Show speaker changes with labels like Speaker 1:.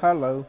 Speaker 1: Hello.